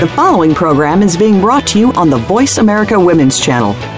The following program is being brought to you on the Voice America Women's Channel.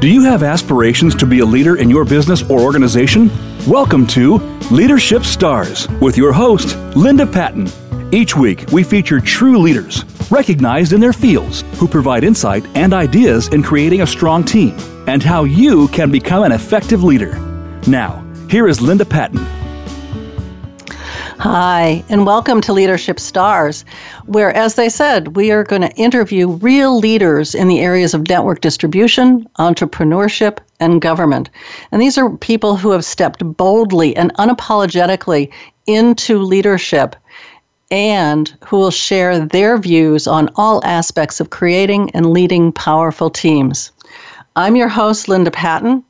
Do you have aspirations to be a leader in your business or organization? Welcome to Leadership Stars with your host, Linda Patten. Each week, we feature true leaders, recognized in their fields, who provide insight and ideas in creating a strong team and how you can become an effective leader. Now, here is Linda Patten. Hi, and welcome to Leadership Stars, where, as they said, we are going to interview real leaders in the areas of network distribution, entrepreneurship, and government. And these are people who have stepped boldly and unapologetically into leadership and who will share their views on all aspects of creating and leading powerful teams. I'm your host, Linda Patten,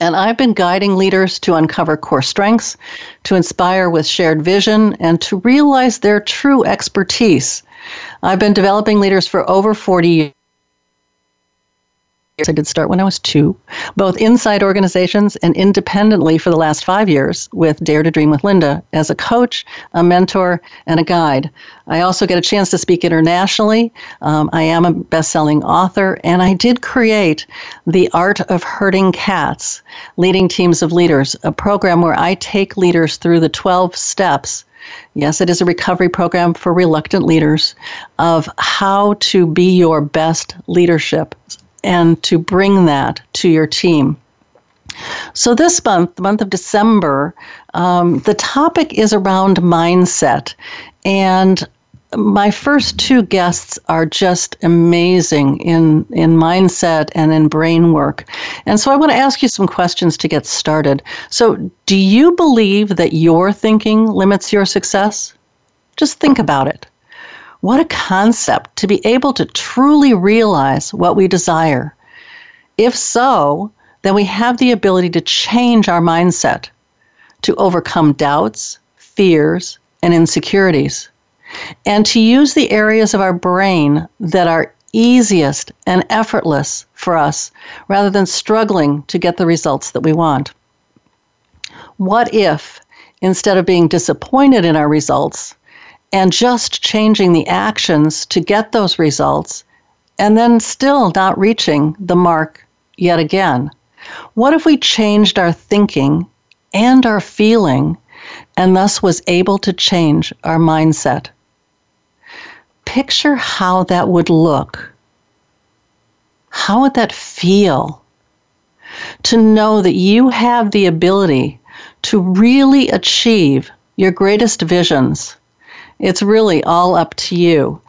and I've been guiding leaders to uncover core strengths, to inspire with shared vision, and to realize their true expertise. I've been developing leaders for over 40 years I did start when I was two, both inside organizations and independently for the last five years with Dare to Dream with Linda as a coach, a mentor, and a guide. I also get a chance to speak internationally. Um, I am a best selling author, and I did create The Art of Herding Cats Leading Teams of Leaders, a program where I take leaders through the 12 steps Yes, it is a recovery program for reluctant leaders of how to be your best leadership and to bring that to your team. So, this month, the month of December, um, the topic is around mindset. And my first two guests are just amazing in, in mindset and in brain work. And so I want to ask you some questions to get started. So, do you believe that your thinking limits your success? Just think about it. What a concept to be able to truly realize what we desire. If so, then we have the ability to change our mindset, to overcome doubts, fears, and insecurities, and to use the areas of our brain that are easiest and effortless for us rather than struggling to get the results that we want. What if, instead of being disappointed in our results, and just changing the actions to get those results and then still not reaching the mark yet again? What if we changed our thinking and our feeling and thus was able to change our mindset? Picture how that would look. How would that feel? To know that you have the ability to really achieve your greatest visions it's really all up to you.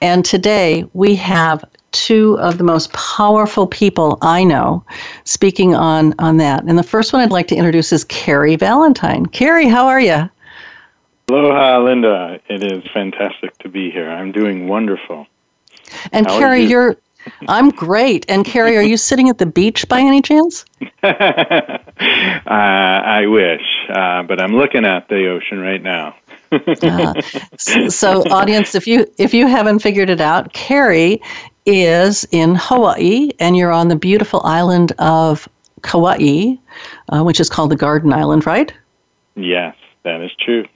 And today we have two of the most powerful people I know speaking on, on that. And the first one I'd like to introduce is Cary Valentine. Cary, how are you? Aloha, Linda. It is fantastic to be here. I'm doing wonderful. And how Cary, you? are I'm great. And Cary, are you sitting at the beach by any chance? uh, I wish, uh, but I'm looking at the ocean right now uh, so, audience, if you if you haven't figured it out, Cary is in Hawaii, and you're on the beautiful island of Kauai, uh, which is called the Garden Island, right? Yes, that is true.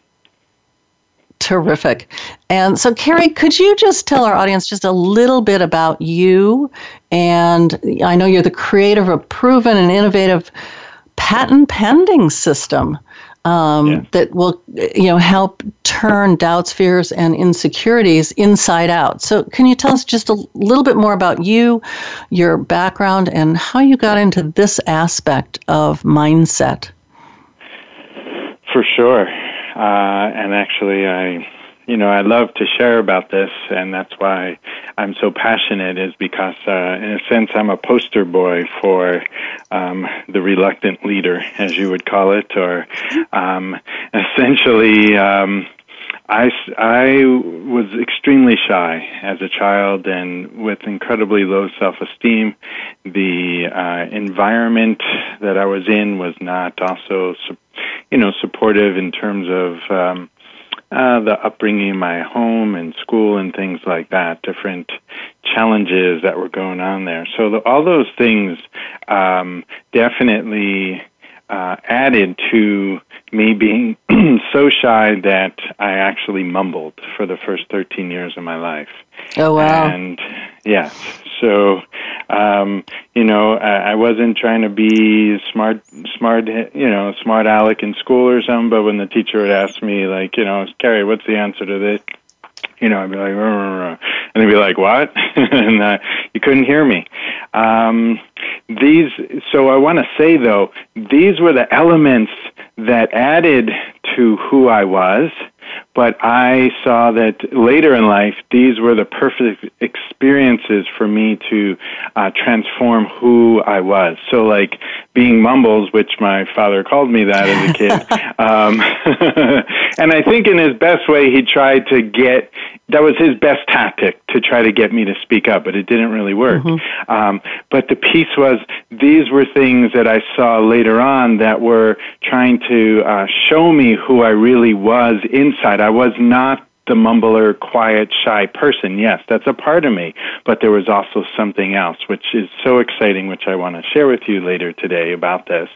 Terrific. And so, Cary, could you just tell our audience just a little bit about you? And I know you're the creator of a proven and innovative patent pending system um, yeah. that will you know help turn doubts, fears, and insecurities inside out. So, can you tell us just a little bit more about you, your background, and how you got into this aspect of mindset? For sure, uh, and actually, I you know, I love to share about this, and that's why I'm so passionate. Is because, uh, in a sense, I'm a poster boy for um, the reluctant leader, as you would call it, or um, essentially, um, I, I was extremely shy as a child and with incredibly low self esteem. The uh, environment that I was in was not also, you know, supportive in terms of um, uh, the upbringing in my home and school and things like that, different challenges that were going on there. So the, all those things um, definitely uh, added to me being so shy that I actually mumbled for the first 13 years of my life. Oh, wow. And yes, so, um, you know, I, I wasn't trying to be smart, smart, you know, smart aleck in school or something, but when the teacher would ask me, like, you know, Cary, what's the answer to this? you know, I'd be like, and they'd be like, what? and uh, you couldn't hear me. Um, these, so I want to say though, these were the elements that added to who I was but I saw that later in life, these were the perfect experiences for me to uh, transform who I was. So, like being Mumbles, which my father called me that as a kid, um, and I think in his best way, he tried to get that was his best tactic to try to get me to speak up, but it didn't really work. Mm-hmm. Um, but the piece was these were things that I saw later on that were trying to uh, show me who I really was inside. I was not the mumbler, quiet, shy person. Yes, that's a part of me. But there was also something else, which is so exciting, which I want to share with you later today about this.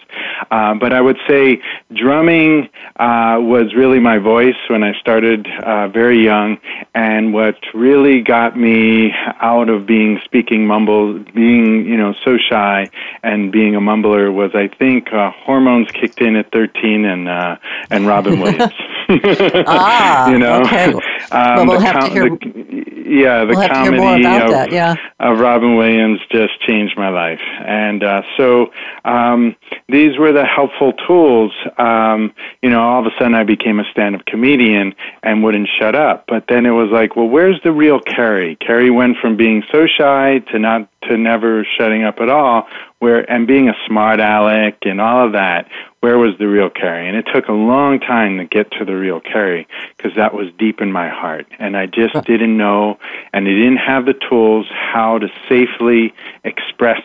Uh, but I would say drumming uh, was really my voice when I started uh, very young. And what really got me out of being speaking mumble, being, you know, so shy and being a mumbler was, I think, uh, hormones kicked in at 13 and, uh, and Robin Williams. ah, you know, okay. Um, well, we'll have com- to hear. The, yeah, the we'll comedy of, that, yeah. of Robin Williams just changed my life, and uh, so um, these were the helpful tools. Um, you know, all of a sudden I became a stand-up comedian and wouldn't shut up. But then it was like, well, where's the real Cary? Cary went from being so shy to not to never shutting up at all, where and being a smart aleck and all of that where was the real Cary? And it took a long time to get to the real Cary because that was deep in my heart. And I just didn't know and I didn't have the tools how to safely express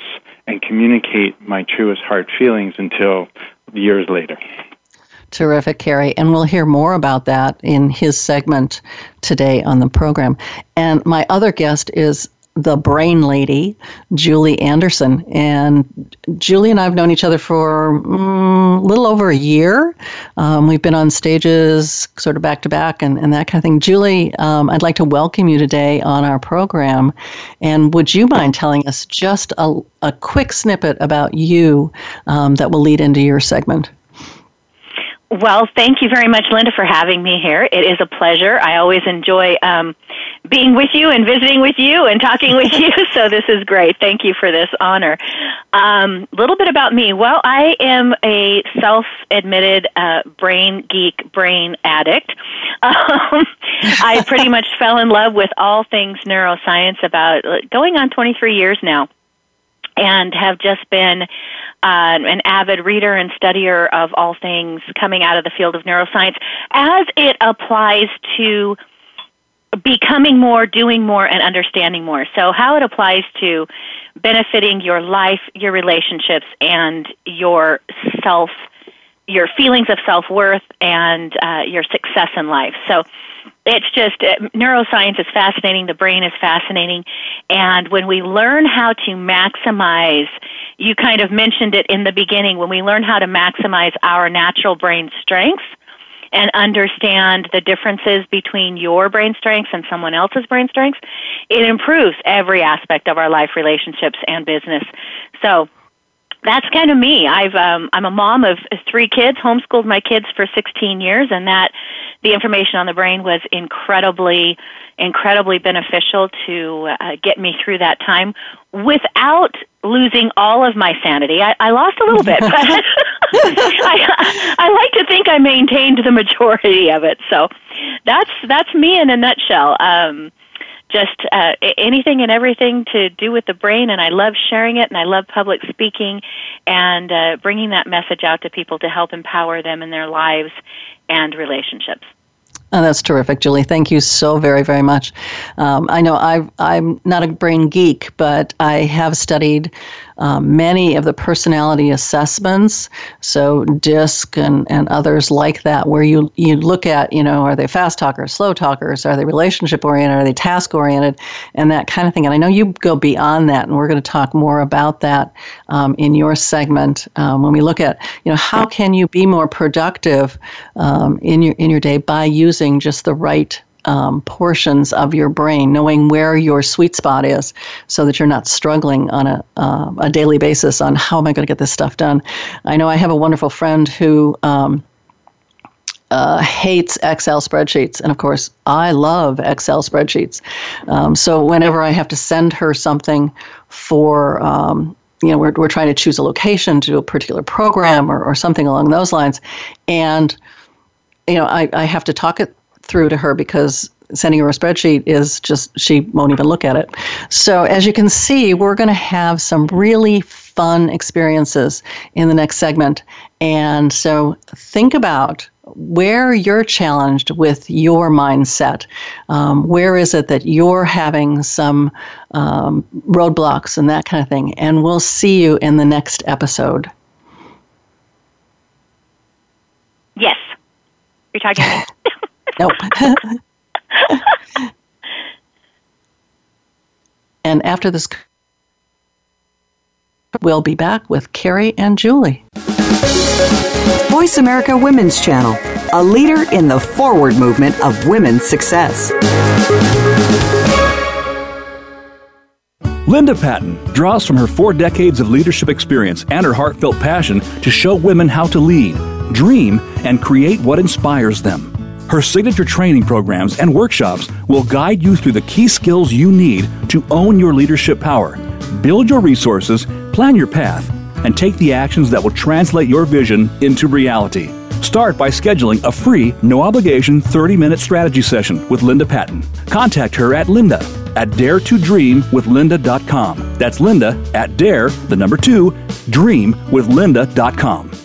and communicate my truest heart feelings until years later. Terrific, Cary. And we'll hear more about that in his segment today on the program. And my other guest is the brain lady, Julie Anderson. And Julie and I have known each other for mm, a little over a year. Um, we've been on stages sort of back to back and, and that kind of thing. Julie, um, I'd like to welcome you today on our program. And would you mind telling us just a, a quick snippet about you um, that will lead into your segment? Well, thank you very much, Linda, for having me here. It is a pleasure. I always enjoy um, being with you and visiting with you and talking with you. So this is great. Thank you for this honor. A um, little bit about me. Well, I am a self-admitted uh, brain geek, brain addict. Um, I pretty much fell in love with all things neuroscience about uh, going on 23 years now and have just been uh, an avid reader and studier of all things coming out of the field of neuroscience as it applies to becoming more, doing more, and understanding more. So, how it applies to benefiting your life, your relationships, and your self, your feelings of self worth, and uh, your success in life. So, it's just uh, neuroscience is fascinating, the brain is fascinating, and when we learn how to maximize, you kind of mentioned it in the beginning, when we learn how to maximize our natural brain strengths and understand the differences between your brain strengths and someone else's brain strengths, it improves every aspect of our life, relationships, and business. So, that's kind of me. I've um, I'm a mom of three kids, homeschooled my kids for 16 years, and that the information on the brain was incredibly, incredibly beneficial to uh, get me through that time without losing all of my sanity. I, I lost a little bit, but I, I like to think I maintained the majority of it. So that's that's me in a nutshell. Um, just uh, anything and everything to do with the brain, and I love sharing it, and I love public speaking, and uh, bringing that message out to people to help empower them in their lives and relationships. Oh, that's terrific, Julie. Thank you so very, very much. Um, I know i am not a brain geek, but I have studied um, many of the personality assessments, so DISC and, and others like that, where you, you look at, you know, are they fast talkers, slow talkers, are they relationship oriented, are they task oriented, and that kind of thing. And I know you go beyond that, and we're going to talk more about that um, in your segment um, when we look at, you know, how can you be more productive um, in your in your day by using just the right um, portions of your brain, knowing where your sweet spot is, so that you're not struggling on a, uh, a daily basis on how am I going to get this stuff done. I know I have a wonderful friend who. Um, uh, hates Excel spreadsheets. And of course, I love Excel spreadsheets. Um, so whenever I have to send her something for, um, you know, we're, we're trying to choose a location to do a particular program or, or something along those lines. And, you know, I, I have to talk it through to her because sending her a spreadsheet is just she won't even look at it. So as you can see, we're going to have some really fun experiences in the next segment. And so think about where you're challenged with your mindset. Um, where is it that you're having some um, roadblocks and that kind of thing? And we'll see you in the next episode. Yes. You're talking. Nope. and after this, we'll be back with Cary and Julie. Voice America Women's Channel, a leader in the forward movement of women's success. Linda Patten draws from her four decades of leadership experience and her heartfelt passion to show women how to lead, dream, and create what inspires them. Her signature training programs and workshops will guide you through the key skills you need to own your leadership power, build your resources, plan your path, and take the actions that will translate your vision into reality. Start by scheduling a free, no obligation 30 minute strategy session with Linda Patten. Contact her at linda at daretodreamwithlinda.com. That's linda at dare, the number two, dreamwithlinda.com.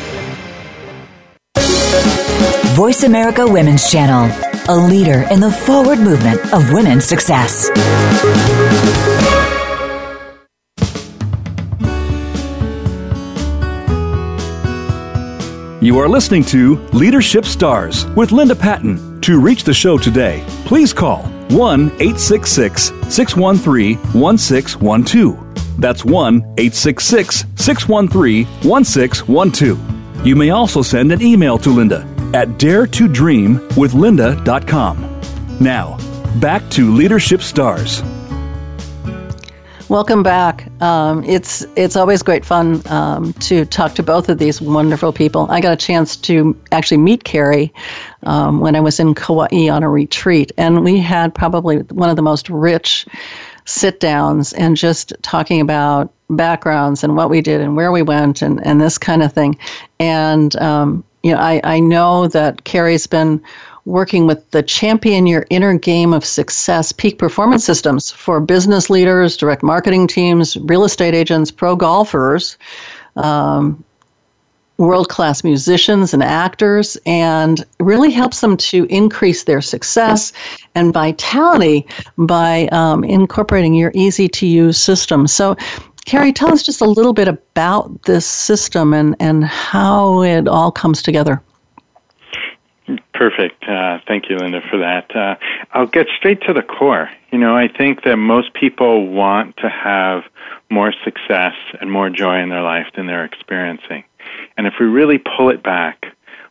Voice America Women's Channel, a leader in the forward movement of women's success. You are listening to Leadership Stars with Linda Patten. To reach the show today, please call 1 866 613 1612. That's 1 866 613 1612. You may also send an email to Linda at daretodreamwithlinda.com. Now, back to Leadership Stars. Welcome back. Um, it's it's always great fun um, to talk to both of these wonderful people. I got a chance to actually meet Cary um, when I was in Kauai on a retreat, and we had probably one of the most rich sit downs and just talking about backgrounds and what we did and where we went and, and this kind of thing. And um, you know, I, I know that Cary's been working with the Champion Your Inner Game of Success peak performance systems for business leaders, direct marketing teams, real estate agents, pro golfers, um, world class musicians and actors, and really helps them to increase their success and vitality by um, incorporating your easy to use system. So, Cary, tell us just a little bit about this system and, and how it all comes together. Perfect. Uh, thank you, Linda, for that. Uh, I'll get straight to the core. You know, I think that most people want to have more success and more joy in their life than they're experiencing. And if we really pull it back,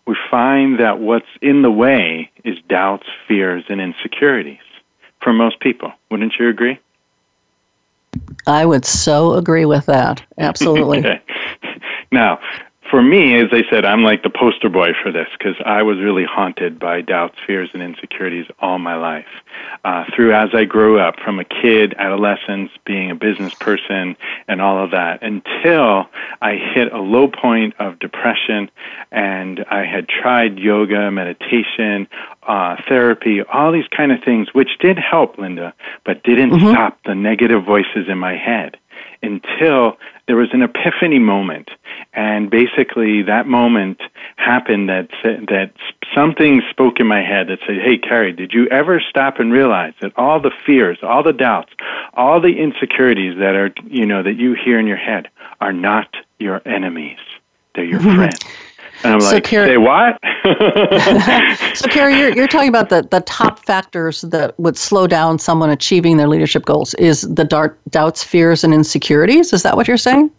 we find that what's in the way is doubts, fears, and insecurities for most people. Wouldn't you agree? I would so agree with that. Absolutely. okay. Now, for me, as I said, I'm like the poster boy for this because I was really haunted by doubts, fears, and insecurities all my life. Uh, through as I grew up, from a kid, adolescence, being a business person, and all of that, until I hit a low point of depression, and I had tried yoga, meditation, uh, therapy, all these kind of things, which did help, Linda, but didn't mm-hmm. stop the negative voices in my head until there was an epiphany moment, and basically that moment happened that that something spoke in my head that said, "Hey, Cary, did you ever stop and realize that all the fears, all the doubts, all the insecurities that are you know that you hear in your head are not your enemies; they're your mm-hmm. friends." And I'm so like, Cary, say what? so, Cary, you're, you're talking about the, the top factors that would slow down someone achieving their leadership goals is the dart, doubts, fears, and insecurities. Is that what you're saying?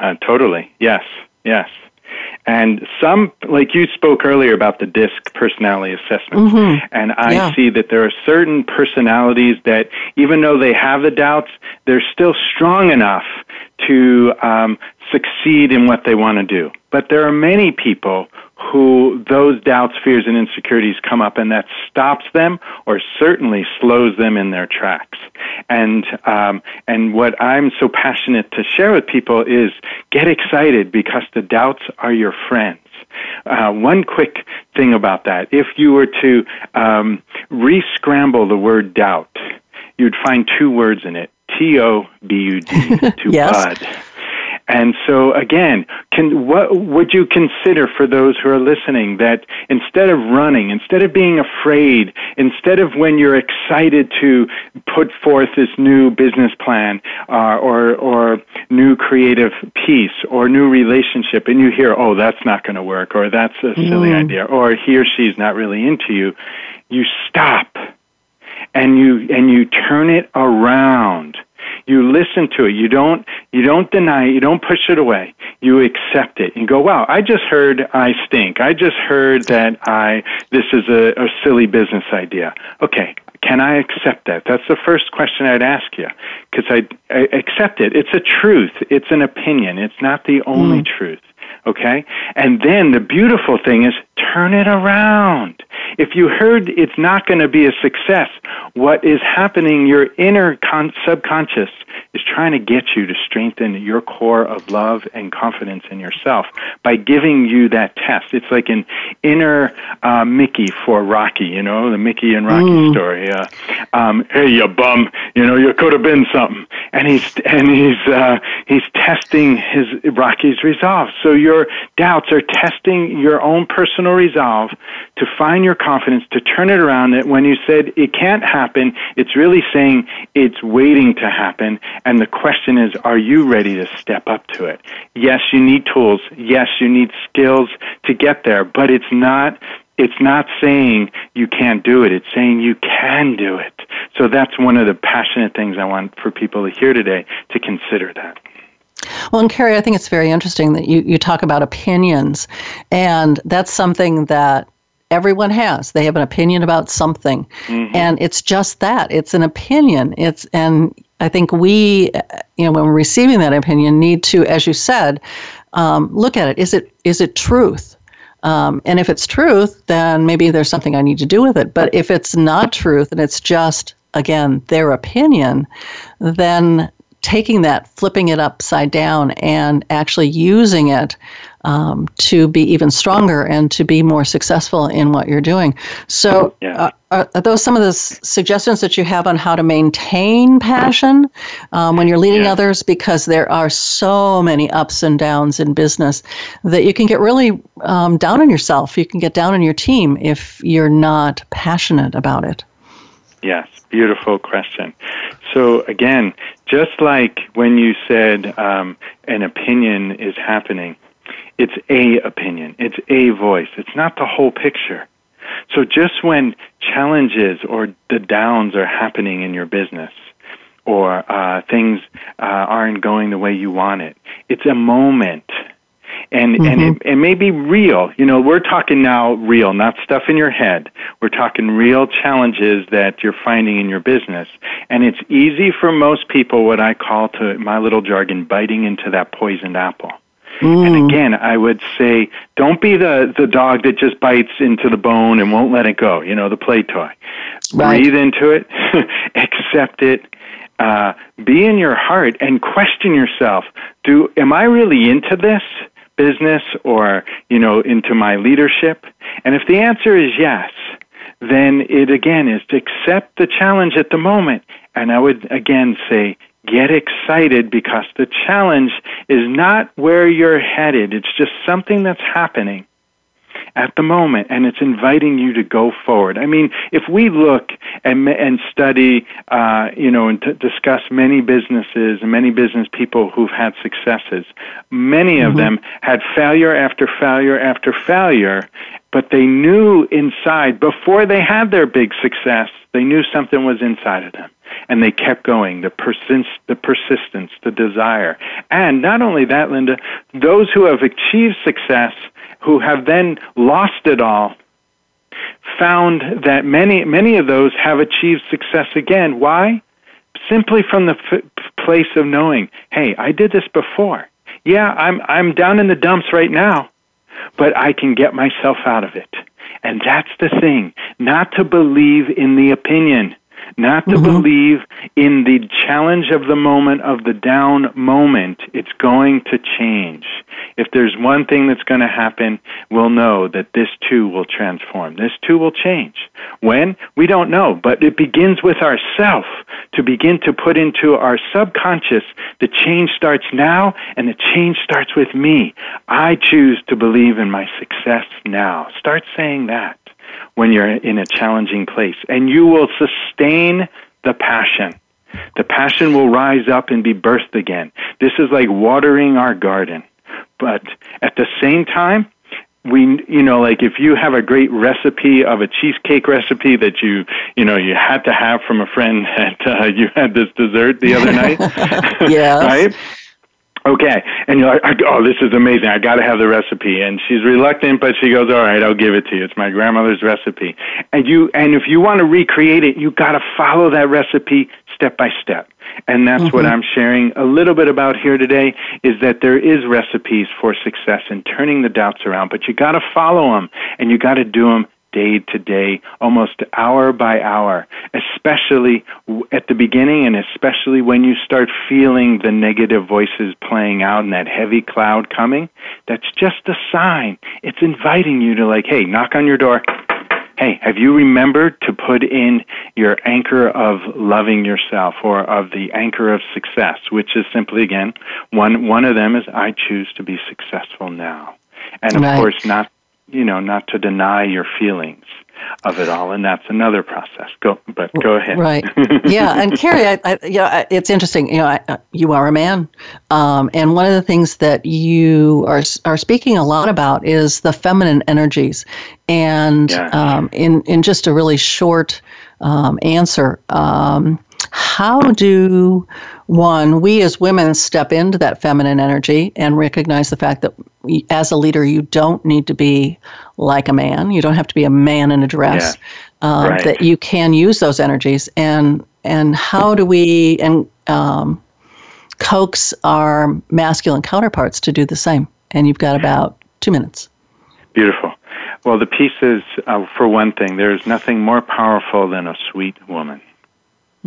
Uh, totally. Yes. Yes. And some, like you spoke earlier about the DISC personality assessment, mm-hmm. and I yeah. see that there are certain personalities that, even though they have the doubts, they're still strong enough to um, succeed in what they want to do. But there are many people who those doubts, fears, and insecurities come up, and that stops them or certainly slows them in their tracks. And um, and what I'm so passionate to share with people is get excited because the doubts are your friends. Uh, one quick thing about that: if you were to um, re-scramble the word doubt, you'd find two words in it: T O B U D, to yes. bud. And so again, can, what would you consider for those who are listening that instead of running, instead of being afraid, instead of when you're excited to put forth this new business plan uh, or, or new creative piece or new relationship and you hear, oh, that's not going to work or that's a silly mm. idea or he or she's not really into you, you stop and you, and you turn it around you listen to it. You don't you don't deny it. You don't push it away. You accept it and go, "Wow, I just heard I stink. I just heard that I this is a, a silly business idea." Okay, can I accept that? That's the first question I'd ask you because I, I accept it. It's a truth. It's an opinion. It's not the only mm. truth. Okay? And then the beautiful thing is turn it around. If you heard it's not going to be a success, what is happening, your inner con- subconscious is trying to get you to strengthen your core of love and confidence in yourself by giving you that test. It's like an inner uh, Mickey for Rocky, you know, the Mickey and Rocky mm. story. Uh, um, hey, you bum, you know, you could have been something. And he's, and he's, uh, he's testing his Rocky's resolve. So your doubts are testing your own personal resolve to find your confidence, to turn it around that when you said it can't happen, it's really saying it's waiting to happen. And the question is, are you ready to step up to it? Yes, you need tools. Yes, you need skills to get there, but it's not it's not saying you can't do it. It's saying you can do it. So that's one of the passionate things I want for people to hear today to consider that. Well, and Cary, I think it's very interesting that you, you talk about opinions. And that's something that everyone has. They have an opinion about something. Mm-hmm. and it's just that. It's an opinion. It's and i think we you know when we're receiving that opinion need to as you said um, look at it. Is it is it truth? Um, and if it's truth then maybe there's something i need to do with it. But if it's not truth and it's just again their opinion then taking that flipping it upside down and actually using it um, to be even stronger and to be more successful in what you're doing. So, yeah. uh, are, those some of the s- suggestions that you have on how to maintain passion um, when you're leading yeah. others? Because there are so many ups and downs in business that you can get really um, down on yourself. You can get down on your team if you're not passionate about it. Yes, beautiful question. So, again, just like when you said um, an opinion is happening, it's a opinion, it's a voice, it's not the whole picture. So just when challenges or the downs are happening in your business, or uh, things uh, aren't going the way you want it, it's a moment. And mm-hmm. and it, it may be real. You know, we're talking now real, not stuff in your head. We're talking real challenges that you're finding in your business. And it's easy for most people what I call to my little jargon biting into that poisoned apple Mm. And again, I would say, don't be the, the dog that just bites into the bone and won't let it go, you know, the play toy. Right. Breathe into it, accept it, uh, be in your heart and question yourself. Do, am I really into this business or, you know, into my leadership? And if the answer is yes, then it again is to accept the challenge at the moment. And I would again say, get excited because the challenge is not where you're headed. It's just something that's happening at the moment, and it's inviting you to go forward. I mean, if we look and, and study, uh, you know, and discuss many businesses and many business people who've had successes, many of mm-hmm. them had failure after failure after failure, but they knew inside, before they had their big success, they knew something was inside of them. And they kept going, the, persist, the persistence, the desire. And not only that, Linda, those who have achieved success who have then lost it all found that many many of those have achieved success again. Why? Simply from the f- place of knowing hey i did this before. Yeah i'm i'm down in the dumps right now but i can get myself out of it. And that's the thing not to believe in the opinion not to mm-hmm. believe in the challenge of the moment, of the down moment. It's going to change. If there's one thing that's going to happen, we'll know that this too will transform. This too will change. When? We don't know, but it begins with ourself to begin to put into our subconscious the change starts now and the change starts with me. I choose to believe in my success now. Start saying that when you're in a challenging place. And you will sustain the passion. The passion will rise up and be birthed again. This is like watering our garden. But at the same time, we you know like if you have a great recipe of a cheesecake recipe that you you know you had to have from a friend that uh, you had this dessert the other night yeah right okay. And you're like, oh, this is amazing. I got to have the recipe. And she's reluctant, but she goes, all right, I'll give it to you. It's my grandmother's recipe. And you, and if you want to recreate it, you got to follow that recipe step by step. And that's mm-hmm. what I'm sharing a little bit about here today is that there is recipes for success in turning the doubts around, but you got to follow them and you got to do them day to day, almost hour by hour, especially at the beginning and especially when you start feeling the negative voices playing out and that heavy cloud coming. That's just a sign. It's inviting you to, like, hey, knock on your door. Hey, have you remembered to put in your anchor of loving yourself or of the anchor of success, which is simply, again, one, one of them is I choose to be successful now. And of right. course, not you know, not to deny your feelings of it all, and that's another process. Go, but go ahead. Right. Yeah, and Cary, I, I, it's interesting. You know, I, you are a man, um, and one of the things that you are are speaking a lot about is the feminine energies, and yeah. um, in in just a really short um, answer. Um, how do one we as women step into that feminine energy and recognize the fact that as a leader you don't need to be like a man. You don't have to be a man in a dress yeah. um, right. that you can use those energies. And and how do we and um, coax our masculine counterparts to do the same? And you've got about two minutes. Beautiful. Well the piece is uh, for one thing there's nothing more powerful than a sweet woman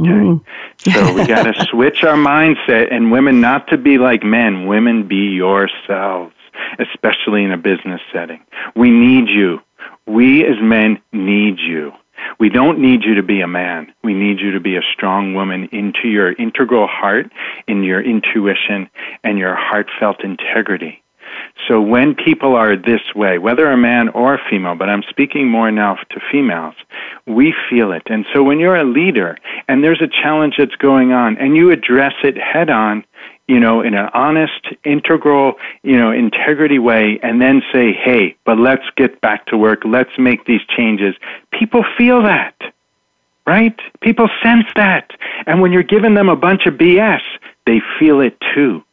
Okay. So we got to switch our mindset and women not to be like men. Women be yourselves, especially in a business setting. We need you. We as men need you. We don't need you to be a man. We need you to be a strong woman into your integral heart, in your intuition, and your heartfelt integrity. So when people are this way, whether a man or a female, but I'm speaking more now to females, we feel it. And so when you're a leader and there's a challenge that's going on and you address it head on, you know, in an honest, integral, you know, integrity way, and then say, hey, but let's get back to work. Let's make these changes. People feel that, right? People sense that. And when you're giving them a bunch of BS, they feel it too.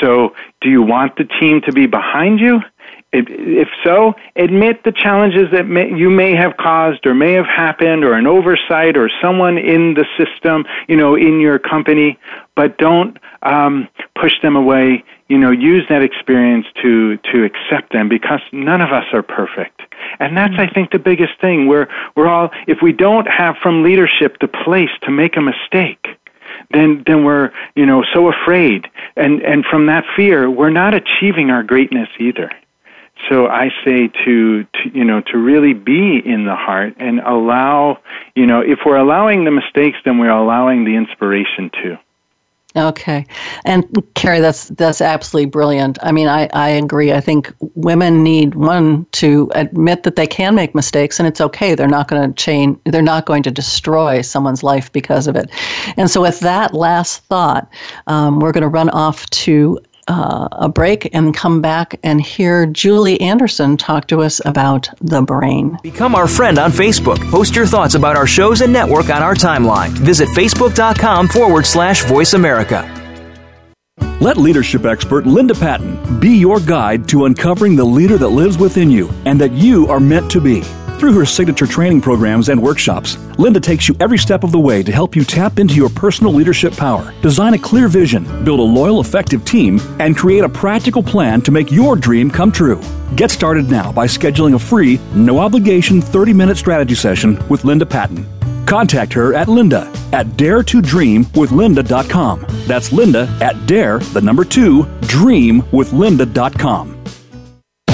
So, do you want the team to be behind you? If so, admit the challenges that may, you may have caused or may have happened or an oversight or someone in the system, you know, in your company, but don't um, push them away. you know, use that experience to to accept them because none of us are perfect. And that's I think the biggest thing. We're we're all if we don't have from leadership the place to make a mistake, then then we're, you know, so afraid. And and from that fear, we're not achieving our greatness either. So I say to, to you know to really be in the heart and allow you know if we're allowing the mistakes, then we're allowing the inspiration too. Okay, and Cary, that's that's absolutely brilliant. I mean, I, I agree. I think women need one to admit that they can make mistakes, and it's okay. They're not going to change. They're not going to destroy someone's life because of it. And so, with that last thought, um, we're going to run off to uh, a break and come back and hear Julie Anderson talk to us about the brain. Become our friend on Facebook. Post your thoughts about our shows and network on our timeline. Visit facebook.com forward slash voice America. Let leadership expert Linda Patten be your guide to uncovering the leader that lives within you and that you are meant to be. Through her signature training programs and workshops, Linda takes you every step of the way to help you tap into your personal leadership power, design a clear vision, build a loyal, effective team, and create a practical plan to make your dream come true. Get started now by scheduling a free, no obligation 30 minute strategy session with Linda Patten. Contact her at linda at daretodreamwithlinda.com. That's linda at dare, the number two, dreamwithlinda.com.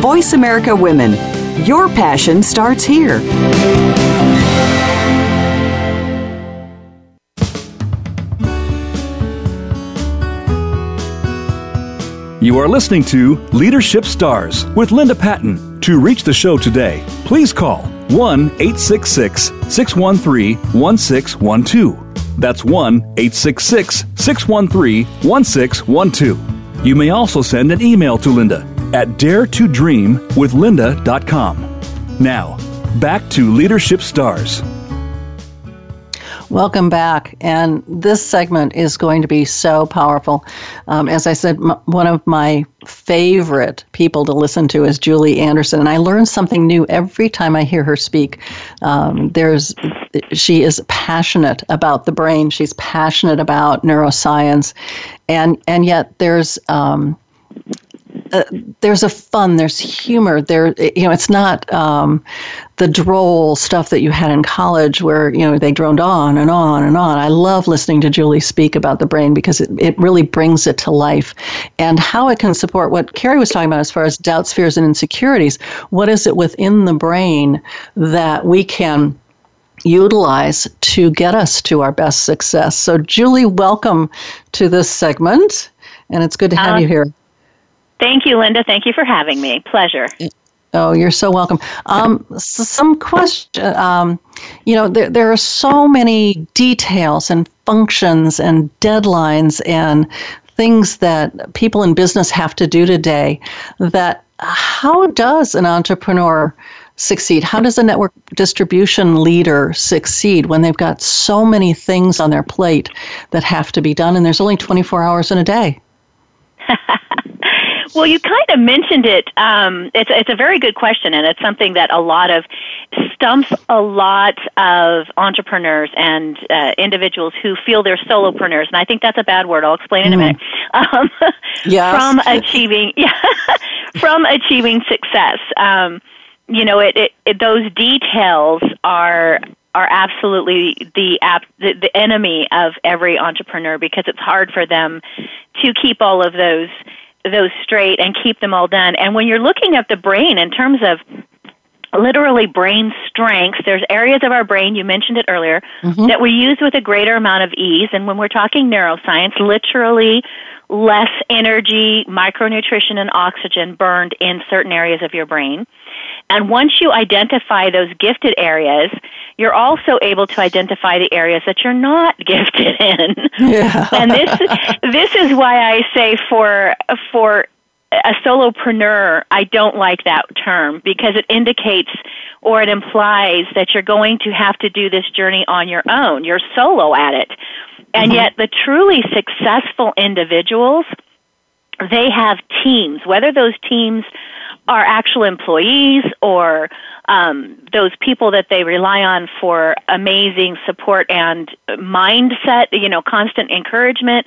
Voice America Women. Your passion starts here. You are listening to Leadership Stars with Linda Patten. To reach the show today, please call 1 866 613 1612. That's 1 866 613 1612. You may also send an email to Linda at daretodreamwithlinda.com. Now, back to Leadership Stars. Welcome back. And this segment is going to be so powerful. Um, as I said, m- one of my favorite people to listen to is Julie Anderson, and I learn something new every time I hear her speak. Um, there's, she is passionate about the brain. She's passionate about neuroscience, and and yet there's um, uh, there's a fun, there's humor. There, you know, it's not um, the droll stuff that you had in college where you know they droned on and on and on. I love listening to Julie speak about the brain because it, it really brings it to life and how it can support what Cary was talking about as far as doubts, fears, and insecurities. What is it within the brain that we can utilize to get us to our best success? So, Julie, welcome to this segment, and it's good to have uh, you here. Thank you, Linda. Thank you for having me. Pleasure. Oh, you're so welcome. Um, so some question. Um, you know, there there are so many details and functions and deadlines and things that people in business have to do today. That how does an entrepreneur succeed? How does a network distribution leader succeed when they've got so many things on their plate that have to be done, and there's only 24 hours in a day? Well, you kind of mentioned it. Um, it's it's a very good question, and it's something that a lot of stumps a lot of entrepreneurs and uh, individuals who feel they're solopreneurs. And I think that's a bad word. I'll explain in a minute. Mm-hmm. Um, yes. from achieving, yeah, from achieving success. Um, you know, it, it, it those details are are absolutely the, the the enemy of every entrepreneur because it's hard for them to keep all of those those straight and keep them all done. And when you're looking at the brain in terms of literally brain strength, there's areas of our brain, you mentioned it earlier, mm-hmm. that we use with a greater amount of ease. And when we're talking neuroscience, literally less energy, micronutrition, and oxygen burned in certain areas of your brain. And once you identify those gifted areas, you're also able to identify the areas that you're not gifted in. Yeah. and this this is why I say for for a solopreneur, I don't like that term because it indicates or it implies that you're going to have to do this journey on your own. You're solo at it. And mm-hmm. yet the truly successful individuals, they have teams, whether those teams are actual employees or um, those people that they rely on for amazing support and mindset, you know, constant encouragement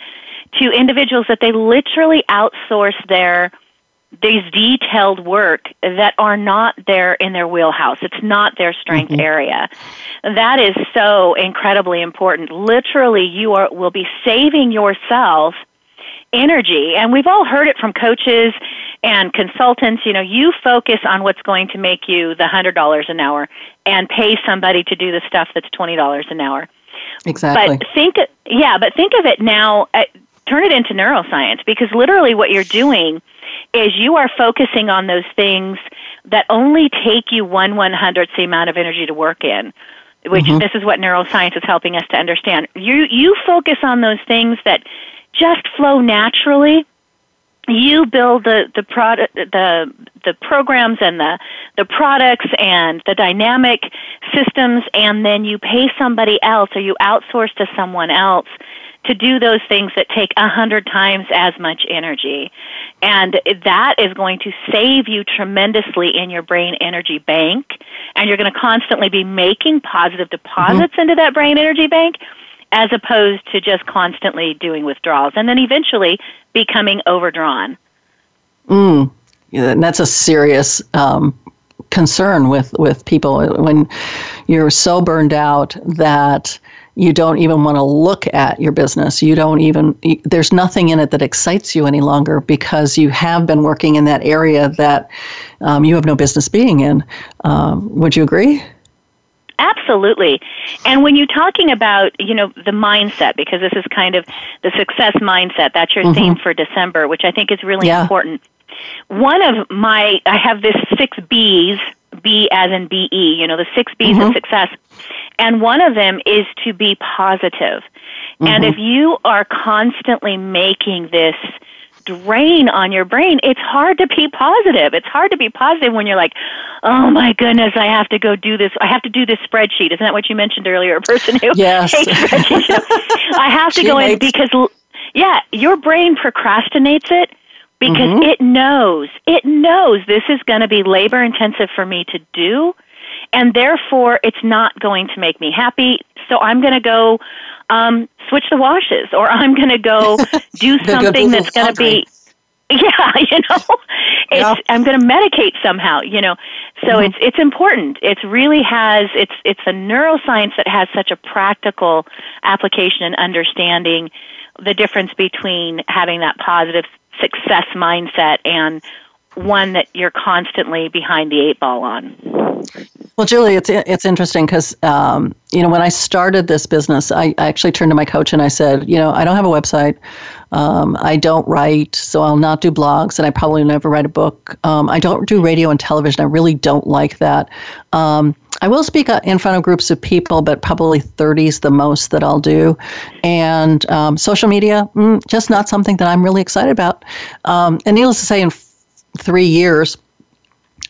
to individuals that they literally outsource their these detailed work that are not there in their wheelhouse. It's not their strength mm-hmm. area. That is so incredibly important. Literally, you are will be saving yourself energy. And we've all heard it from coaches and consultants. You know, you focus on what's going to make you the hundred dollars an hour, and pay somebody to do the stuff that's twenty dollars an hour. Exactly. But think, yeah, but think of it now. Uh, turn it into neuroscience because literally what you're doing is you are focusing on those things that only take you one one hundredth the amount of energy to work in which mm-hmm. this is what neuroscience is helping us to understand you you focus on those things that just flow naturally you build the the product the the programs and the the products and the dynamic systems and then you pay somebody else or you outsource to someone else to do those things that take a hundred times as much energy and that is going to save you tremendously in your brain energy bank and you're going to constantly be making positive deposits mm-hmm. into that brain energy bank as opposed to just constantly doing withdrawals and then eventually becoming overdrawn. Mm. Yeah, and that's a serious um, concern with, with people when you're so burned out that you don't even want to look at your business. You don't even, there's nothing in it that excites you any longer because you have been working in that area that um, you have no business being in. Um, would you agree? Absolutely. And when you're talking about, you know, the mindset, because this is kind of the success mindset, that's your mm-hmm. theme for December, which I think is really yeah. important. One of my, I have this six B's, B as in B E, you know, the six B's mm-hmm. of success. And one of them is to be positive. Mm-hmm. And if you are constantly making this drain on your brain, it's hard to be positive. It's hard to be positive when you're like, oh my goodness, I have to go do this. I have to do this spreadsheet. Isn't that what you mentioned earlier? A person who yes. hates spreadsheets. I have to she go in because, yeah, your brain procrastinates it because mm-hmm. it knows, it knows this is going to be labor intensive for me to do. And therefore, it's not going to make me happy. So I'm going to go um, switch the washes, or I'm going to go do something that's going to be. Yeah, you know, it's yeah. I'm going to medicate somehow, you know. So mm-hmm. it's it's important. It really has it's it's a neuroscience that has such a practical application and understanding the difference between having that positive success mindset and one that you're constantly behind the eight ball on. Well, Julie, it's it's interesting because um, you know when I started this business, I, I, actually turned to my coach and I said, you know, I don't have a website, um, I don't write, so I'll not do blogs, and I probably never write a book. Um, I don't do radio and television. I really don't like that. Um, I will speak uh, in front of groups of people, but probably 30s the most that I'll do. And um, social media, mm, just not something that I'm really excited about. Um, and needless to say, in three years,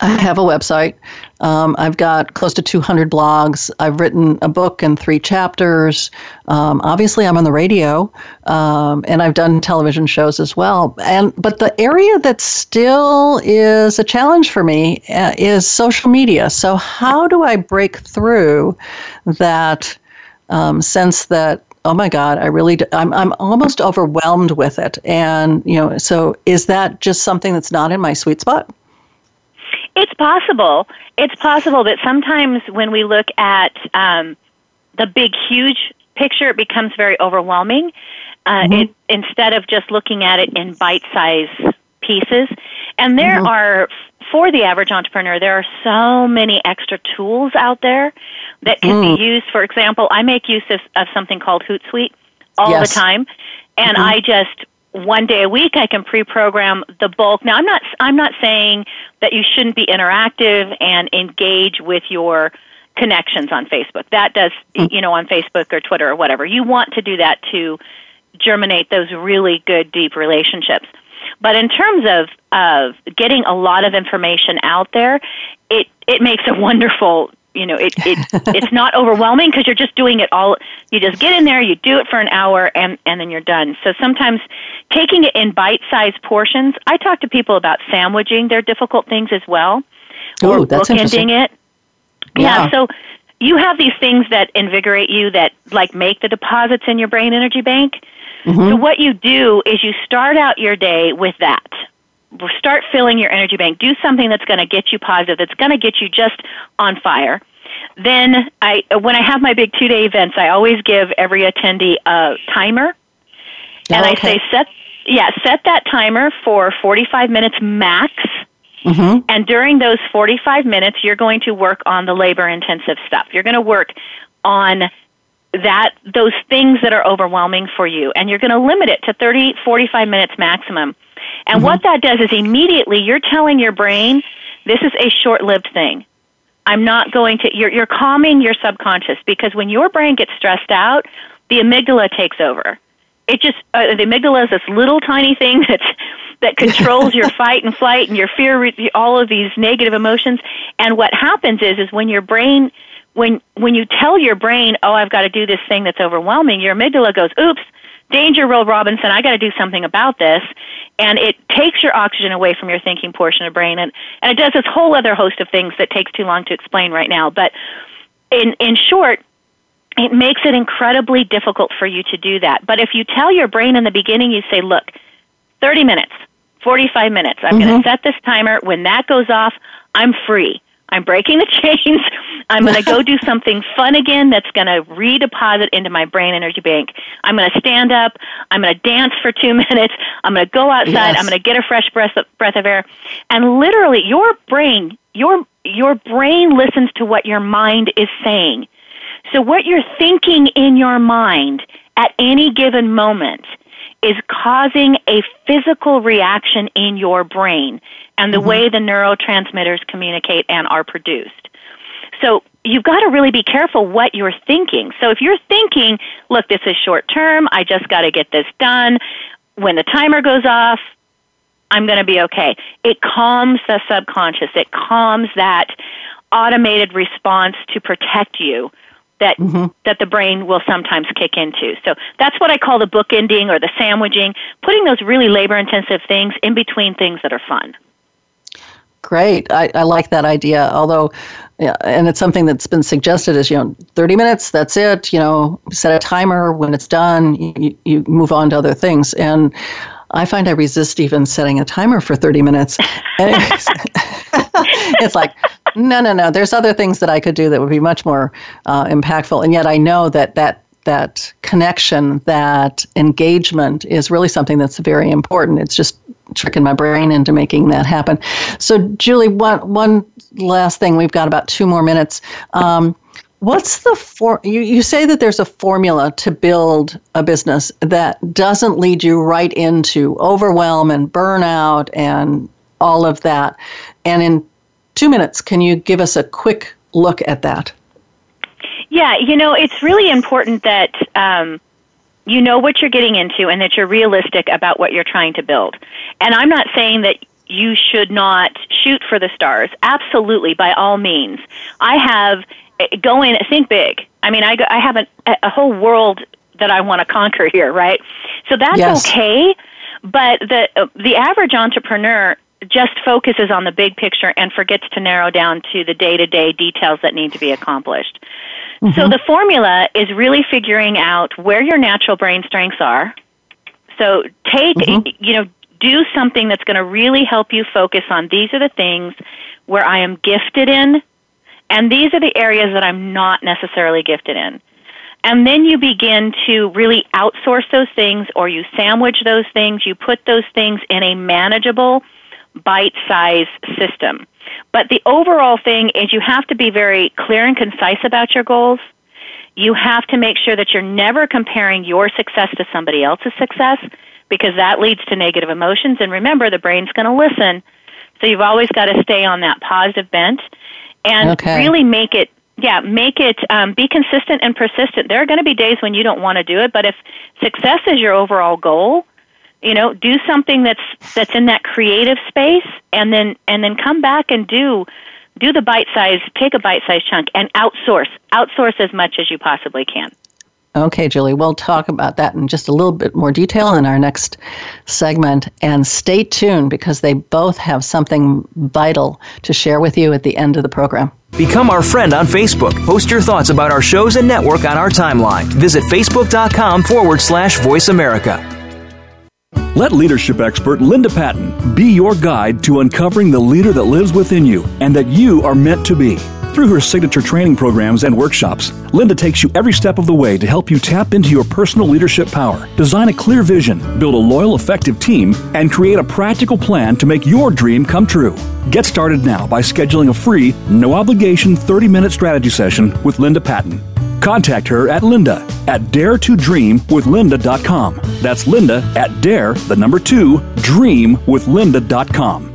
I have a website. Um, I've got close to 200 blogs. I've written a book and three chapters. Um, obviously, I'm on the radio, um, and I've done television shows as well. And but the area that still is a challenge for me uh, is social media. So how do I break through that um, sense that oh my god i really do, I'm, I'm almost overwhelmed with it and you know so is that just something that's not in my sweet spot it's possible. It's possible that sometimes when we look at um, the big, huge picture, it becomes very overwhelming. Uh, mm-hmm. it, instead of just looking at it in bite-sized pieces, and there mm-hmm. are for the average entrepreneur, there are so many extra tools out there that can mm. be used. For example, I make use of, of something called Hootsuite all yes. the time, and mm-hmm. I just one day a week I can pre-program the bulk. Now I'm not I'm not saying that you shouldn't be interactive and engage with your connections on Facebook. That does mm. you know on Facebook or Twitter or whatever. You want to do that to germinate those really good deep relationships. But in terms of of getting a lot of information out there, it it makes a wonderful you know it, it it's not overwhelming because you're just doing it all you just get in there you do it for an hour and and then you're done. So sometimes taking it in bite sized portions i talk to people about sandwiching their difficult things as well. Oh, or that's bookending it. Yeah. yeah. so you have these things that invigorate you that like make the deposits in your brain energy bank. Mm-hmm. so what you do is you start out your day with that start filling your energy bank. Do something that's going to get you positive, that's going to get you just on fire. Then I, when I have my big two day events, I always give every attendee a timer, and okay. I say set, yeah, set that timer for 45 minutes max. Mm-hmm. And during those 45 minutes, you're going to work on the labor intensive stuff. You're going to work on that those things that are overwhelming for you and you're going to limit it to 30 45 minutes maximum and mm-hmm. what that does is immediately you're telling your brain, this is a short lived thing. I'm not going to, you're, you're calming your subconscious because when your brain gets stressed out, the amygdala takes over. It just, uh, the amygdala is this little tiny thing that's, that controls your fight and flight and your fear, all of these negative emotions. And what happens is, is when your brain, when, when you tell your brain, oh, I've got to do this thing that's overwhelming, your amygdala goes, oops, danger, Will Robinson, I got to do something about this. And it takes your oxygen away from your thinking portion of brain. And, and it does this whole other host of things that takes too long to explain right now. But in, in short, it makes it incredibly difficult for you to do that. But if you tell your brain in the beginning, you say, look, 30 minutes, 45 minutes, I'm mm-hmm. going to set this timer. When that goes off, I'm free. I'm breaking the chains. I'm going to go do something fun again that's going to redeposit into my brain energy bank. I'm going to stand up. I'm going to dance for two minutes. I'm going to go outside. Yes. I'm going to get a fresh breath of, breath of air. And literally, your brain, your your brain listens to what your mind is saying. So what you're thinking in your mind at any given moment is causing a physical reaction in your brain and the mm-hmm. way the neurotransmitters communicate and are produced. So you've got to really be careful what you're thinking. So if you're thinking, look, this is short term, I just got to get this done, when the timer goes off, I'm going to be okay. It calms the subconscious, it calms that automated response to protect you that mm-hmm. that the brain will sometimes kick into. So that's what I call the bookending or the sandwiching, putting those really labor intensive things in between things that are fun. Great. I, I like that idea. Although, yeah, and it's something that's been suggested as, you know, 30 minutes, that's it. You know, set a timer. When it's done, you, you move on to other things. And I find I resist even setting a timer for 30 minutes. it's, it's like, no, no, no. There's other things that I could do that would be much more uh, impactful. And yet I know that that that connection, that engagement is really something that's very important. It's just tricking my brain into making that happen. So, Julie, one one last thing. We've got about two more minutes. Um, what's the for you, you say that there's a formula to build a business that doesn't lead you right into overwhelm and burnout and all of that. And in two minutes, can you give us a quick look at that? Yeah, you know, it's really important that um, you know what you're getting into and that you're realistic about what you're trying to build. And I'm not saying that you should not shoot for the stars. Absolutely, by all means. I have go in, think big. I mean, I, I have a, a whole world that I want to conquer here, right? So that's yes. okay. But the uh, the average entrepreneur just focuses on the big picture and forgets to narrow down to the day to day details that need to be accomplished. Mm-hmm. So the formula is really figuring out where your natural brain strengths are. So take, mm-hmm. you know, do something that's going to really help you focus on these are the things where I am gifted in, and these are the areas that I'm not necessarily gifted in. And then you begin to really outsource those things or you sandwich those things, you put those things in a manageable, bite sized system. But the overall thing is you have to be very clear and concise about your goals. You have to make sure that you're never comparing your success to somebody else's success because that leads to negative emotions. And remember, the brain's going to listen. So you've always got to stay on that positive bent and okay. really make it yeah make it um, be consistent and persistent. There are going to be days when you don't want to do it but if success is your overall goal you know do something that's that's in that creative space and then and then come back and do do the bite size take a bite size chunk and outsource. Outsource as much as you possibly can Okay, Julie, we'll talk about that in just a little bit more detail in our next segment. And stay tuned because they both have something vital to share with you at the end of the program. Become our friend on Facebook. Post your thoughts about our shows and network on our timeline. Visit facebook.com forward slash voice America. Let leadership expert Linda Patten be your guide to uncovering the leader that lives within you and that you are meant to be. Through her signature training programs and workshops, Linda takes you every step of the way to help you tap into your personal leadership power, design a clear vision, build a loyal, effective team, and create a practical plan to make your dream come true. Get started now by scheduling a free, no obligation 30 minute strategy session with Linda Patten. Contact her at linda at dare to dream with daretodreamwithlinda.com. That's linda at dare, the number two, dream with dreamwithlinda.com.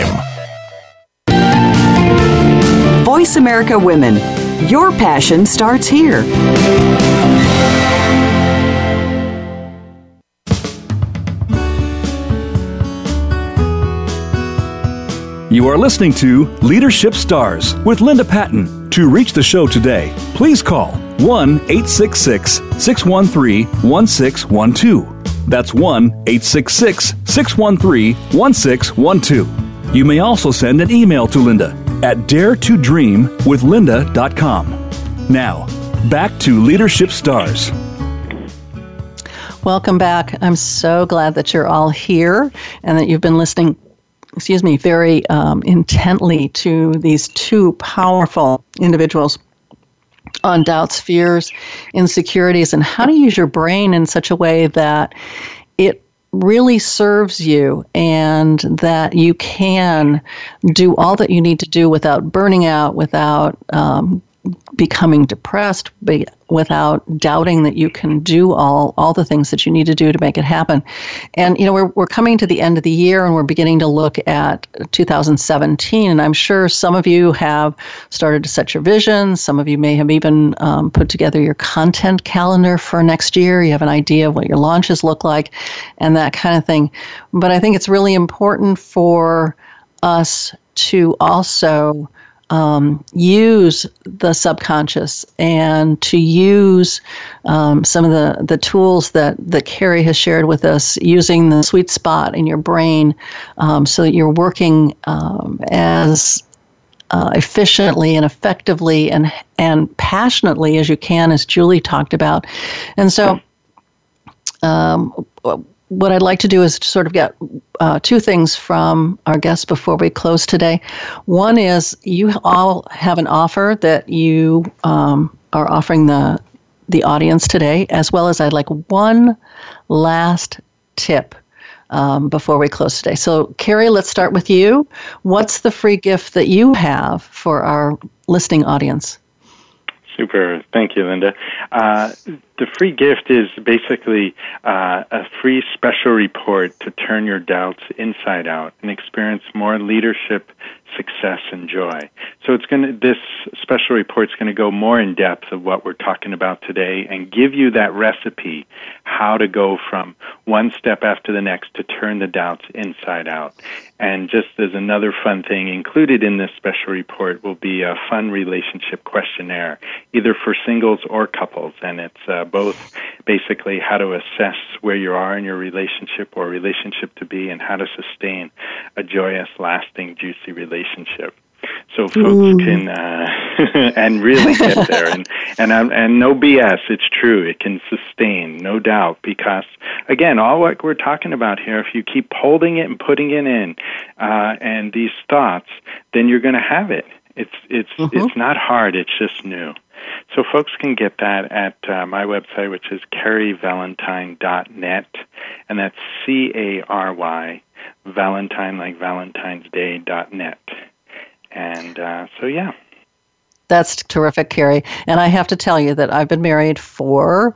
Voice America Women. Your passion starts here. You are listening to Leadership Stars with Linda Patten. To reach the show today, please call 1 866 613 1612. That's 1 866 613 1612. You may also send an email to Linda at daretodreamwithlinda.com. Now, back to Leadership Stars. Welcome back. I'm so glad that you're all here and that you've been listening excuse me, very um, intently to these two powerful individuals on doubts, fears, insecurities, and how to use your brain in such a way that really serves you and that you can do all that you need to do without burning out, without um, becoming depressed without doubting that you can do all all the things that you need to do to make it happen. And you know, we're we're coming to the end of the year and we're beginning to look at 2017 and I'm sure some of you have started to set your vision, some of you may have even um, put together your content calendar for next year. You have an idea of what your launches look like and that kind of thing. But I think it's really important for us to also um, use the subconscious and to use um, some of the, the tools that, that Cary has shared with us, using the sweet spot in your brain um, so that you're working um, as uh, efficiently and effectively and, and passionately as you can, as Julie talked about. And so, um, what I'd like to do is sort of get uh, two things from our guests before we close today. One is you all have an offer that you um, are offering the the audience today, as well as I'd like one last tip um, before we close today. So, Cary, let's start with you. What's the free gift that you have for our listening audience? Super. Thank you, Linda. Uh, the free gift is basically uh, a free special report to turn your doubts inside out and experience more leadership success and joy. So it's going to this special report is going to go more in depth of what we're talking about today and give you that recipe how to go from one step after the next to turn the doubts inside out. And just as another fun thing included in this special report will be a fun relationship questionnaire, either for singles or couples, and it's uh, both basically how to assess where you are in your relationship or relationship to be and how to sustain a joyous, lasting, juicy relationship. So folks Ooh. can uh, and really get there. and and um, and no BS. It's true. It can sustain, no doubt. Because again, all what we're talking about here, if you keep holding it and putting it in, uh, and these thoughts, then you're going to have it. It's it's mm-hmm. it's not hard. It's just new. So folks can get that at uh, my website, which is caryvalentine.net, and that's C A R Y Valentine like Valentine's Day dot net. And uh, so yeah. That's terrific, Cary. And I have to tell you that I've been married for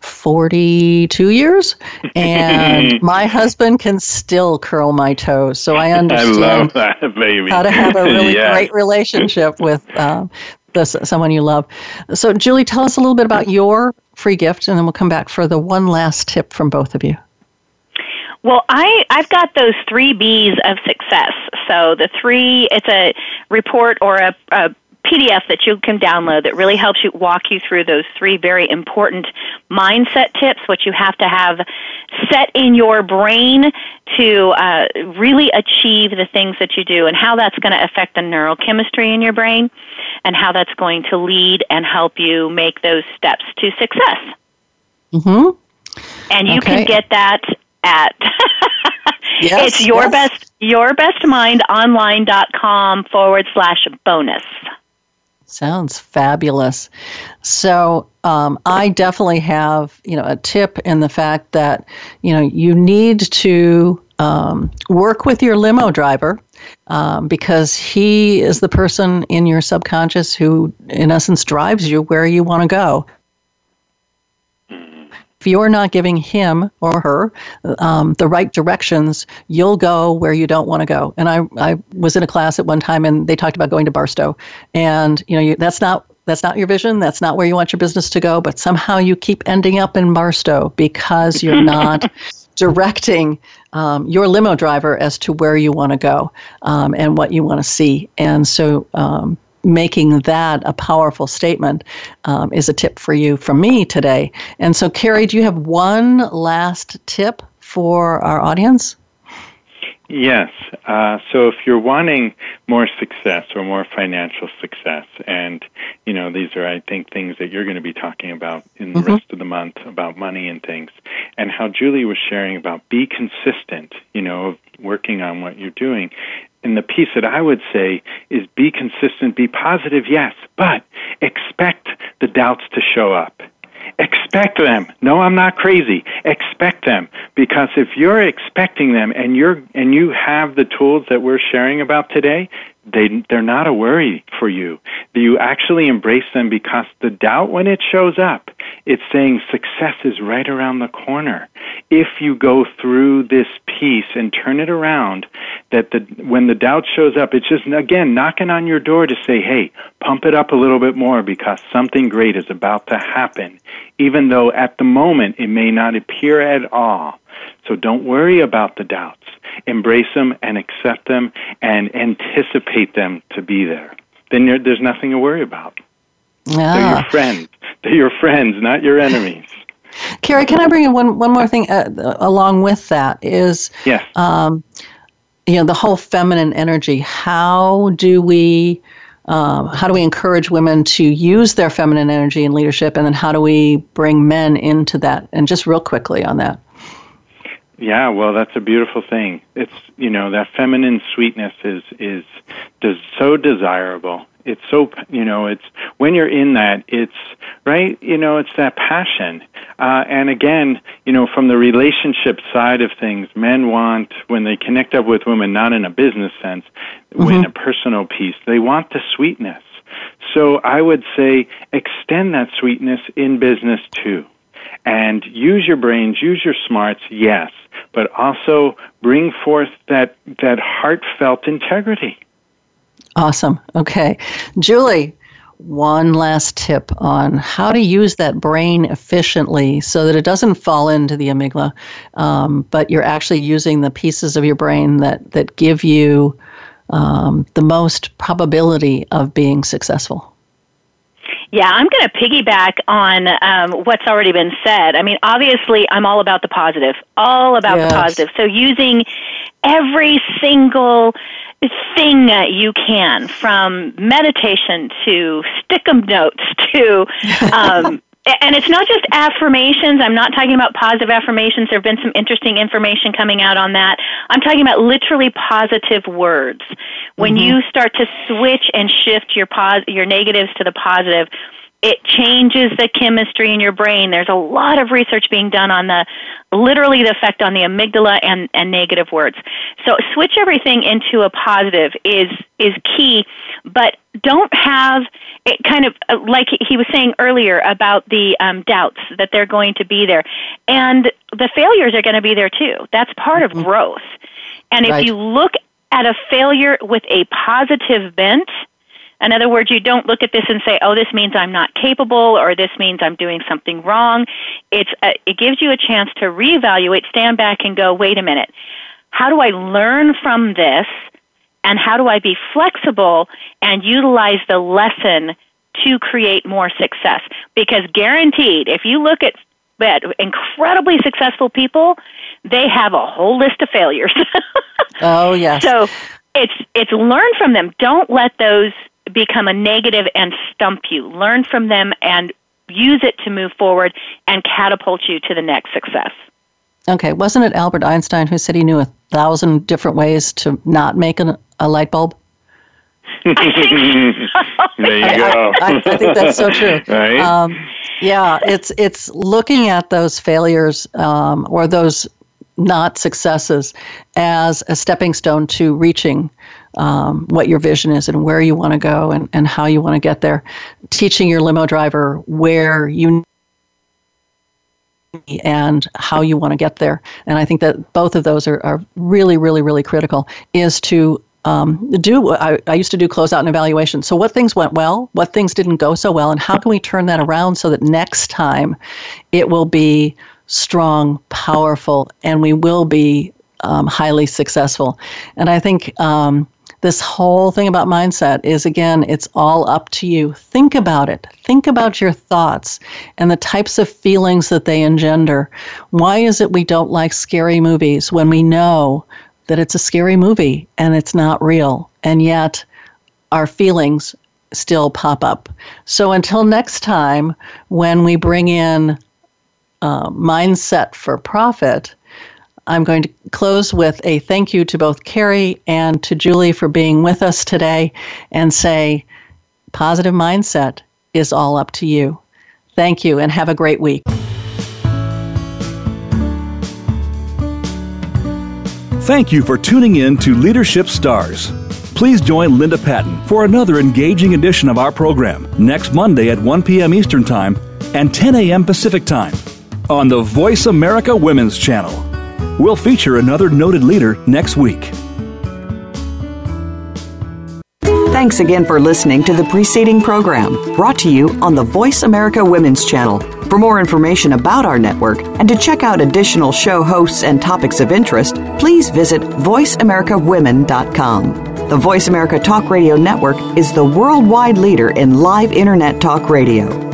42 years, and my husband can still curl my toes. So I understand I that, how to have a really yes. great relationship with um, this, someone you love. So, Julie, tell us a little bit about your free gift, and then we'll come back for the one last tip from both of you. Well, I, I've got those three B's of success. So the three, it's a report or a, a PDF that you can download that really helps you walk you through those three very important mindset tips, which you have to have set in your brain to uh, really achieve the things that you do, and how that's going to affect the neurochemistry in your brain, and how that's going to lead and help you make those steps to success. Mm-hmm. And you okay. can get that at yes, it's your yes. best your best mind online.com forward slash bonus Sounds fabulous. So um, I definitely have, you know, a tip in the fact that, you know, you need to um, work with your limo driver um, because he is the person in your subconscious who, in essence, drives you where you want to go if you're not giving him or her um, the right directions, you'll go where you don't want to go. And I, I was in a class at one time, and they talked about going to Barstow, and you know you, that's not that's not your vision. That's not where you want your business to go. But somehow you keep ending up in Barstow because you're not directing um, your limo driver as to where you want to go um, and what you want to see. And so um, making that a powerful statement um, is a tip for you from me today. And so, Cary, do you have one last tip for our audience? Yes. Uh, so if you're wanting more success or more financial success, and you know these are, I think, things that you're going to be talking about in the mm-hmm. rest of the month about money and things, and how Julie was sharing about be consistent. You know, working on what you're doing. And the piece that I would say is be consistent, be positive, yes, but expect the doubts to show up. Expect them. No, I'm not crazy. Expect them because if you're expecting them and you're and you have the tools that we're sharing about today, they they're not a worry for you. You actually embrace them because the doubt when it shows up, it's saying success is right around the corner. If you go through this piece and turn it around, that the when the doubt shows up, it's just again knocking on your door to say, "Hey, pump it up a little bit more because something great is about to happen." Even though at the moment it may not appear at all. So don't worry about the doubts embrace them and accept them and anticipate them to be there. Then there's nothing to worry about. They're your ah. friends. They're your friends, not your enemies. Cary, can I bring in one one more thing uh, along with that? Is yes. Um, you know the whole feminine energy. How do we um, how do we encourage women to use their feminine energy in leadership, and then how do we bring men into that? And just real quickly on that. Yeah, well, that's a beautiful thing. It's you know that feminine sweetness is is does so desirable. It's so you know it's when you're in that it's right you know it's that passion. Uh, and again, you know, from the relationship side of things, men want when they connect up with women, not in a business sense, mm-hmm. in a personal piece, they want the sweetness. So I would say extend that sweetness in business too and use your brains, use your smarts, yes, but also bring forth that that heartfelt integrity. Awesome. Okay. Julie, one last tip on how to use that brain efficiently so that it doesn't fall into the amygdala, um, but you're actually using the pieces of your brain that, that give you um, the most probability of being successful. Yeah, I'm going to piggyback on um, what's already been said. I mean, obviously, I'm all about the positive, all about yes. the positive. So using every single thing that you can from meditation to stickum notes to um, and it's not just affirmations. I'm not talking about positive affirmations. There have been some interesting information coming out on that. I'm talking about literally positive words. When mm-hmm. you start to switch and shift your pos- your negatives to the positive, it changes the chemistry in your brain. There's a lot of research being done on the literally the effect on the amygdala and, and negative words. So switch everything into a positive is is key, but don't have it kind of uh, like he was saying earlier about the um, doubts that they're going to be there, and the failures are going to be there too. That's part of mm-hmm. growth. And if right. you look at a failure with a positive bent, in other words, you don't look at this and say, "Oh, this means I'm not capable," or "This means I'm doing something wrong." It's a, uh, it gives you a chance to reevaluate, stand back, and go, "Wait a minute, how do I learn from this?" And how do I be flexible and utilize the lesson to create more success? Because guaranteed, if you look at incredibly successful people, they have a whole list of failures. oh yes. So it's it's learn from them. Don't let those become a negative and stump you. Learn from them and use it to move forward and catapult you to the next success. Okay, wasn't it Albert Einstein who said he knew a thousand different ways to not make an, a light bulb? there you go. I, I, I, think that's so true. Right? Um, yeah, it's it's looking at those failures um, or those not successes as a stepping stone to reaching um, what your vision is and where you want to go and, and how you want to get there. Teaching your limo driver where you and how you want to get there. And I think that both of those are, are really, really, really critical is to um, do I, I used to do closeout and evaluation. So what things went well, what things didn't go so well, and how can we turn that around so that next time it will be strong, powerful, and we will be um, highly successful. And I think um, this whole thing about mindset is again, it's all up to you. Think about it. Think about your thoughts and the types of feelings that they engender. Why is it we don't like scary movies when we know that it's a scary movie and it's not real? And yet, our feelings still pop up. So until next time, when we bring in uh, mindset for profit, I'm going to close with a thank you to both Cary and to Julie for being with us today and say positive mindset is all up to you. Thank you and have a great week. Thank you for tuning in to Leadership Stars. Please join Linda Patten for another engaging edition of our program next Monday at 1 p.m. Eastern Time and 10 a.m. Pacific Time on the Voice America Women's Channel. We'll feature another noted leader next week. Thanks again for listening to the preceding program brought to you on the Voice America Women's Channel. For more information about our network and to check out additional show hosts and topics of interest, please visit VoiceAmericaWomen.com. The Voice America Talk Radio Network is the worldwide leader in live Internet talk radio.